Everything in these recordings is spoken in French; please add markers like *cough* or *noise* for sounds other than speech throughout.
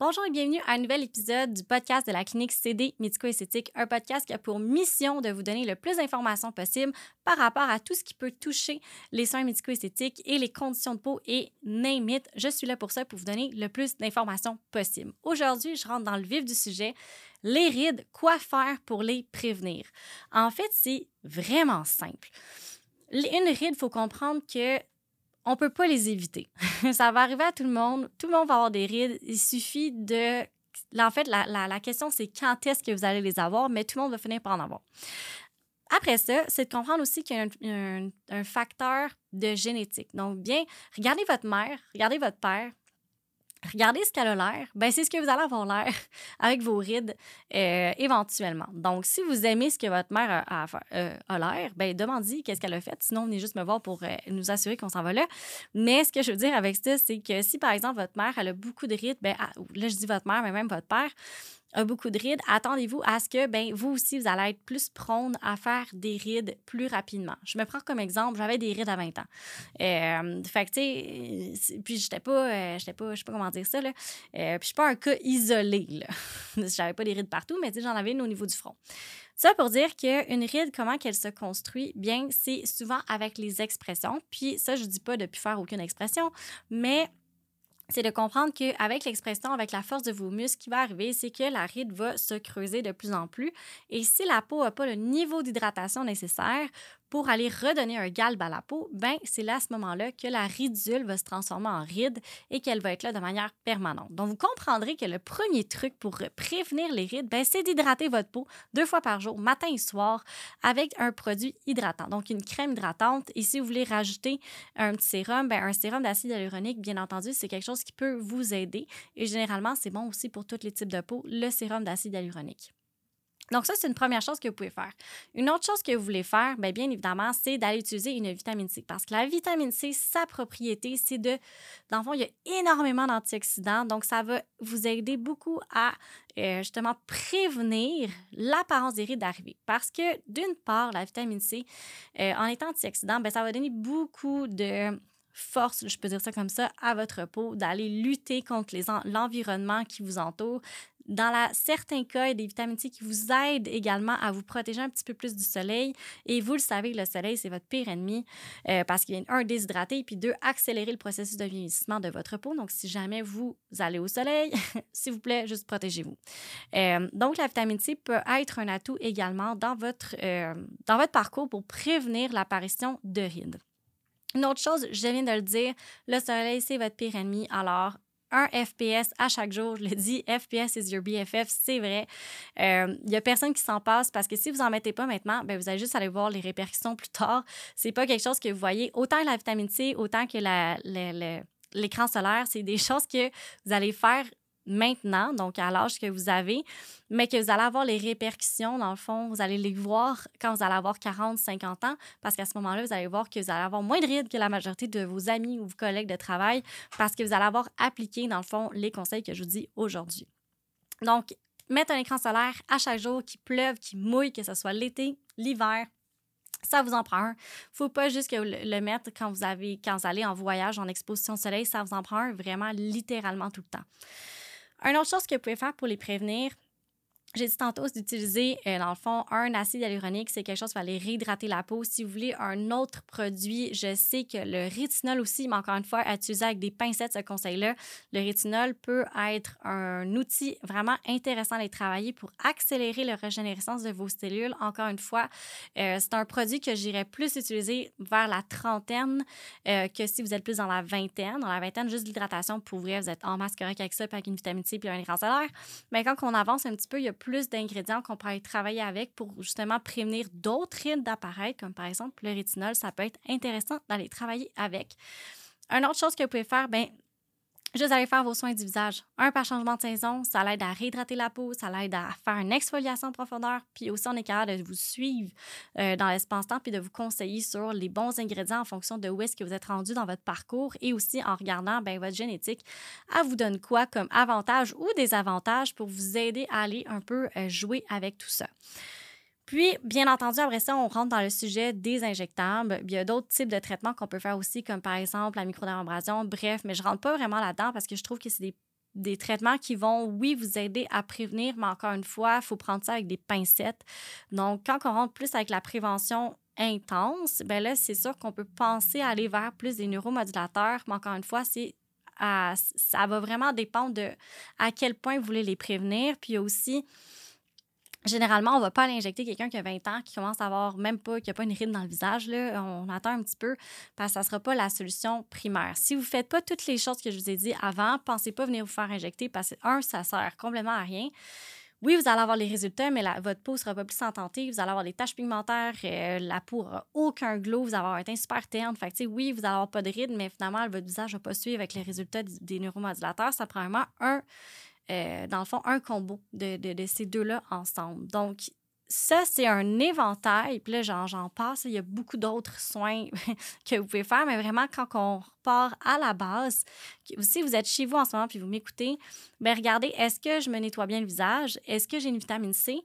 Bonjour et bienvenue à un nouvel épisode du podcast de la clinique CD Médico-Esthétique, un podcast qui a pour mission de vous donner le plus d'informations possible par rapport à tout ce qui peut toucher les soins médico-esthétiques et les conditions de peau et name it. Je suis là pour ça, pour vous donner le plus d'informations possible. Aujourd'hui, je rentre dans le vif du sujet. Les rides, quoi faire pour les prévenir? En fait, c'est vraiment simple. Une ride, il faut comprendre que on peut pas les éviter. *laughs* ça va arriver à tout le monde. Tout le monde va avoir des rides. Il suffit de... En fait, la, la, question, c'est quand est-ce que vous allez les avoir, mais tout le monde va finir par en avoir. Après ça, c'est de comprendre aussi qu'il y a un, un, facteur de génétique. Donc, bien, regardez votre mère, regardez votre père, regardez ce qu'elle a l'air, ben c'est ce que vous allez avoir l'air *laughs* avec vos rides euh, éventuellement. Donc, si vous aimez ce que votre mère a, euh, l'air, ben demandez qu'est-ce qu'elle a fait. Sinon, venez juste me voir pour euh, nous assurer qu'on s'en va là. Mais ce que je veux dire avec ça, c'est que si, par exemple, votre mère, a beaucoup de rides, ben, là, je dis votre mère, mais même votre père, a beaucoup de rides, attendez-vous à ce que ben, vous aussi, vous allez être plus prône à faire des rides plus rapidement. Je me prends comme exemple, j'avais des rides à 20 ans. Euh, fait que, tu sais, puis j'étais pas, euh, j'étais pas, je sais pas comment dire ça, là. Euh, puis je suis pas un cas isolé, là. *laughs* j'avais pas des rides partout, mais tu sais, j'en avais une au niveau du front. Ça pour dire qu'une ride, comment qu'elle se construit? Bien, c'est souvent avec les expressions. Puis ça, je dis pas de plus faire aucune expression, mais c'est de comprendre qu'avec l'expression, avec la force de vos muscles, ce qui va arriver, c'est que la ride va se creuser de plus en plus. Et si la peau n'a pas le niveau d'hydratation nécessaire pour aller redonner un galbe à la peau, ben c'est là à ce moment-là que la ridule va se transformer en ride et qu'elle va être là de manière permanente. Donc vous comprendrez que le premier truc pour prévenir les rides, ben, c'est d'hydrater votre peau deux fois par jour, matin et soir, avec un produit hydratant. Donc une crème hydratante. Et si vous voulez rajouter un petit sérum, ben, un sérum d'acide hyaluronique, bien entendu, c'est quelque chose qui peut vous aider. Et généralement, c'est bon aussi pour tous les types de peau, le sérum d'acide hyaluronique. Donc, ça, c'est une première chose que vous pouvez faire. Une autre chose que vous voulez faire, bien, bien évidemment, c'est d'aller utiliser une vitamine C. Parce que la vitamine C, sa propriété, c'est de. Dans le fond, il y a énormément d'antioxydants. Donc, ça va vous aider beaucoup à euh, justement prévenir l'apparence des rides d'arrivée. Parce que, d'une part, la vitamine C, euh, en étant antioxydant, bien, ça va donner beaucoup de force, je peux dire ça comme ça, à votre peau, d'aller lutter contre l'environnement qui vous entoure, dans la, certains cas, il y a des vitamines C qui vous aident également à vous protéger un petit peu plus du soleil. Et vous le savez, le soleil, c'est votre pire ennemi euh, parce qu'il vient, un, déshydrater, puis deux, accélérer le processus de vieillissement de votre peau. Donc, si jamais vous allez au soleil, *laughs* s'il vous plaît, juste protégez-vous. Euh, donc, la vitamine C peut être un atout également dans votre, euh, dans votre parcours pour prévenir l'apparition de rides. Une autre chose, je viens de le dire, le soleil, c'est votre pire ennemi. Alors, un FPS à chaque jour. Je le dis, FPS is your BFF, c'est vrai. Il euh, n'y a personne qui s'en passe parce que si vous n'en mettez pas maintenant, ben, vous allez juste aller voir les répercussions plus tard. C'est pas quelque chose que vous voyez. Autant la vitamine C, autant que l'écran solaire, c'est des *laughs* choses que vous allez faire maintenant, donc à l'âge que vous avez, mais que vous allez avoir les répercussions, dans le fond, vous allez les voir quand vous allez avoir 40, 50 ans, parce qu'à ce moment-là, vous allez voir que vous allez avoir moins de rides que la majorité de vos amis ou vos collègues de travail, parce que vous allez avoir appliqué, dans le fond, les conseils que je vous dis aujourd'hui. Donc, mettre un écran solaire à chaque jour, qui pleuve, qui mouille, que ce soit l'été, l'hiver, ça vous en prend un. faut pas juste le mettre quand vous, avez, quand vous allez en voyage, en exposition au soleil. Ça vous en prend un vraiment littéralement tout le temps. Une autre chose que vous pouvez faire pour les prévenir, j'ai dit tantôt d'utiliser, euh, dans le fond, un acide hyaluronique. C'est quelque chose va aller réhydrater la peau. Si vous voulez un autre produit, je sais que le rétinol aussi, mais encore une fois, à utiliser avec des pincettes, ce conseil-là. Le rétinol peut être un outil vraiment intéressant à travailler pour accélérer la régénérescence de vos cellules. Encore une fois, euh, c'est un produit que j'irais plus utiliser vers la trentaine euh, que si vous êtes plus dans la vingtaine. Dans la vingtaine, juste l'hydratation, pour vous êtes en masse correct avec ça, puis avec une vitamine C, puis un écran solaire. Mais quand on avance un petit peu, il y a plus d'ingrédients qu'on pourrait travailler avec pour justement prévenir d'autres rides d'apparaître, comme par exemple le rétinol. Ça peut être intéressant d'aller travailler avec. Une autre chose que vous pouvez faire, ben Juste aller faire vos soins du visage. Un par changement de saison, ça l'aide à réhydrater la peau, ça l'aide à faire une exfoliation en profondeur, puis aussi on est capable de vous suivre euh, dans l'espace-temps puis de vous conseiller sur les bons ingrédients en fonction de où est-ce que vous êtes rendu dans votre parcours et aussi en regardant ben, votre génétique, elle vous donne quoi comme avantage ou désavantage pour vous aider à aller un peu euh, jouer avec tout ça? Puis, bien entendu, après ça, on rentre dans le sujet des injectables. Il y a d'autres types de traitements qu'on peut faire aussi, comme par exemple la microdermabrasion. Bref, mais je rentre pas vraiment là-dedans parce que je trouve que c'est des traitements qui vont, oui, vous aider à prévenir, mais encore une fois, il faut prendre ça avec des pincettes. Donc, quand on rentre plus avec la prévention intense, ben là, c'est sûr qu'on peut penser à aller vers plus des neuromodulateurs, mais encore une fois, c'est ça va vraiment dépendre de à quel point vous voulez les prévenir. Puis aussi, Généralement, on ne va pas aller injecter quelqu'un qui a 20 ans, qui commence à avoir même pas, qui n'a pas une ride dans le visage. On attend un petit peu parce que ça ne sera pas la solution primaire. Si vous ne faites pas toutes les choses que je vous ai dit avant, pensez pas venir vous faire injecter parce que, un, ça sert complètement à rien. Oui, vous allez avoir les résultats, mais votre peau ne sera pas plus santé. Vous allez avoir des taches pigmentaires, euh, la peau n'aura aucun glow, vous allez avoir un teint super terne. Oui, vous allez avoir pas de rides, mais finalement, votre visage ne va pas suivre avec les résultats des neuromodulateurs. Ça prend vraiment un euh, dans le fond, un combo de, de, ces deux-là ensemble. Donc, ça, c'est un éventail. Puis là, j'en passe. Il y a beaucoup d'autres soins *laughs* que vous pouvez faire, mais vraiment, quand on repart à la base, si vous êtes chez vous en ce moment puis vous m'écoutez, bien, regardez, est-ce que je me nettoie bien le visage? Est-ce que j'ai une vitamine C?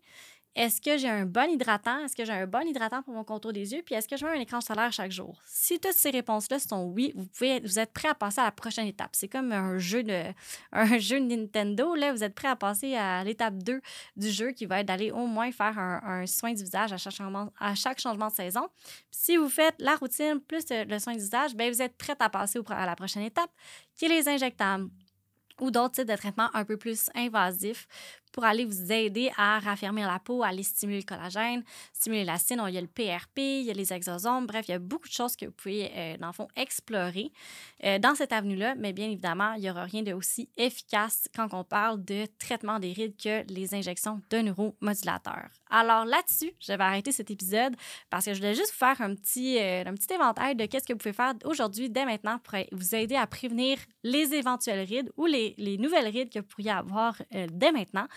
Est-ce que j'ai un bon hydratant? Est-ce que j'ai un bon hydratant pour mon contour des yeux? Puis est-ce que je mets un écran solaire chaque jour? Si toutes ces réponses-là sont oui, vous, êtes prêt à passer à la prochaine étape. C'est comme un jeu, de, *laughs* un jeu Nintendo. Vous êtes prêt à passer à l'étape 2 du jeu qui va être d'aller au moins faire un, soin du visage à chaque changement, à chaque changement de saison. si vous faites la routine plus le soin du visage, bien, vous êtes prêt à passer à la prochaine étape qui est les injectables ou d'autres types de traitements un peu plus invasifs pour aller vous aider à raffermir la peau, à aller stimuler le collagène, stimuler l'acide. Il y a le PRP, il y a les exosomes. Bref, il y a beaucoup de choses que vous pouvez, euh, dans le fond, explorer euh, dans cette avenue-là. Mais bien évidemment, il n'y aura rien de aussi efficace quand on parle de traitement des rides que les injections de neuromodulateurs. Alors là-dessus, je vais arrêter cet épisode parce que je voulais juste vous faire un petit, euh, un petit éventail de qu'est-ce que vous pouvez faire aujourd'hui, dès maintenant, pour vous aider à prévenir les éventuelles rides ou les, les nouvelles rides que vous pourriez avoir dès maintenant.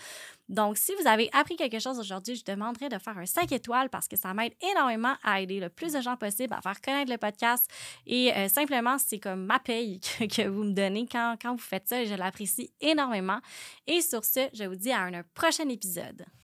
Donc, si vous avez appris quelque chose aujourd'hui, je demanderais de faire un 5 étoiles parce que ça m'aide énormément à aider le plus de gens possible à faire connaître le podcast. Et euh, simplement, c'est comme ma paye *laughs* que, vous me donnez quand, quand vous faites ça et je l'apprécie énormément. Et sur ce, je vous dis à un prochain épisode.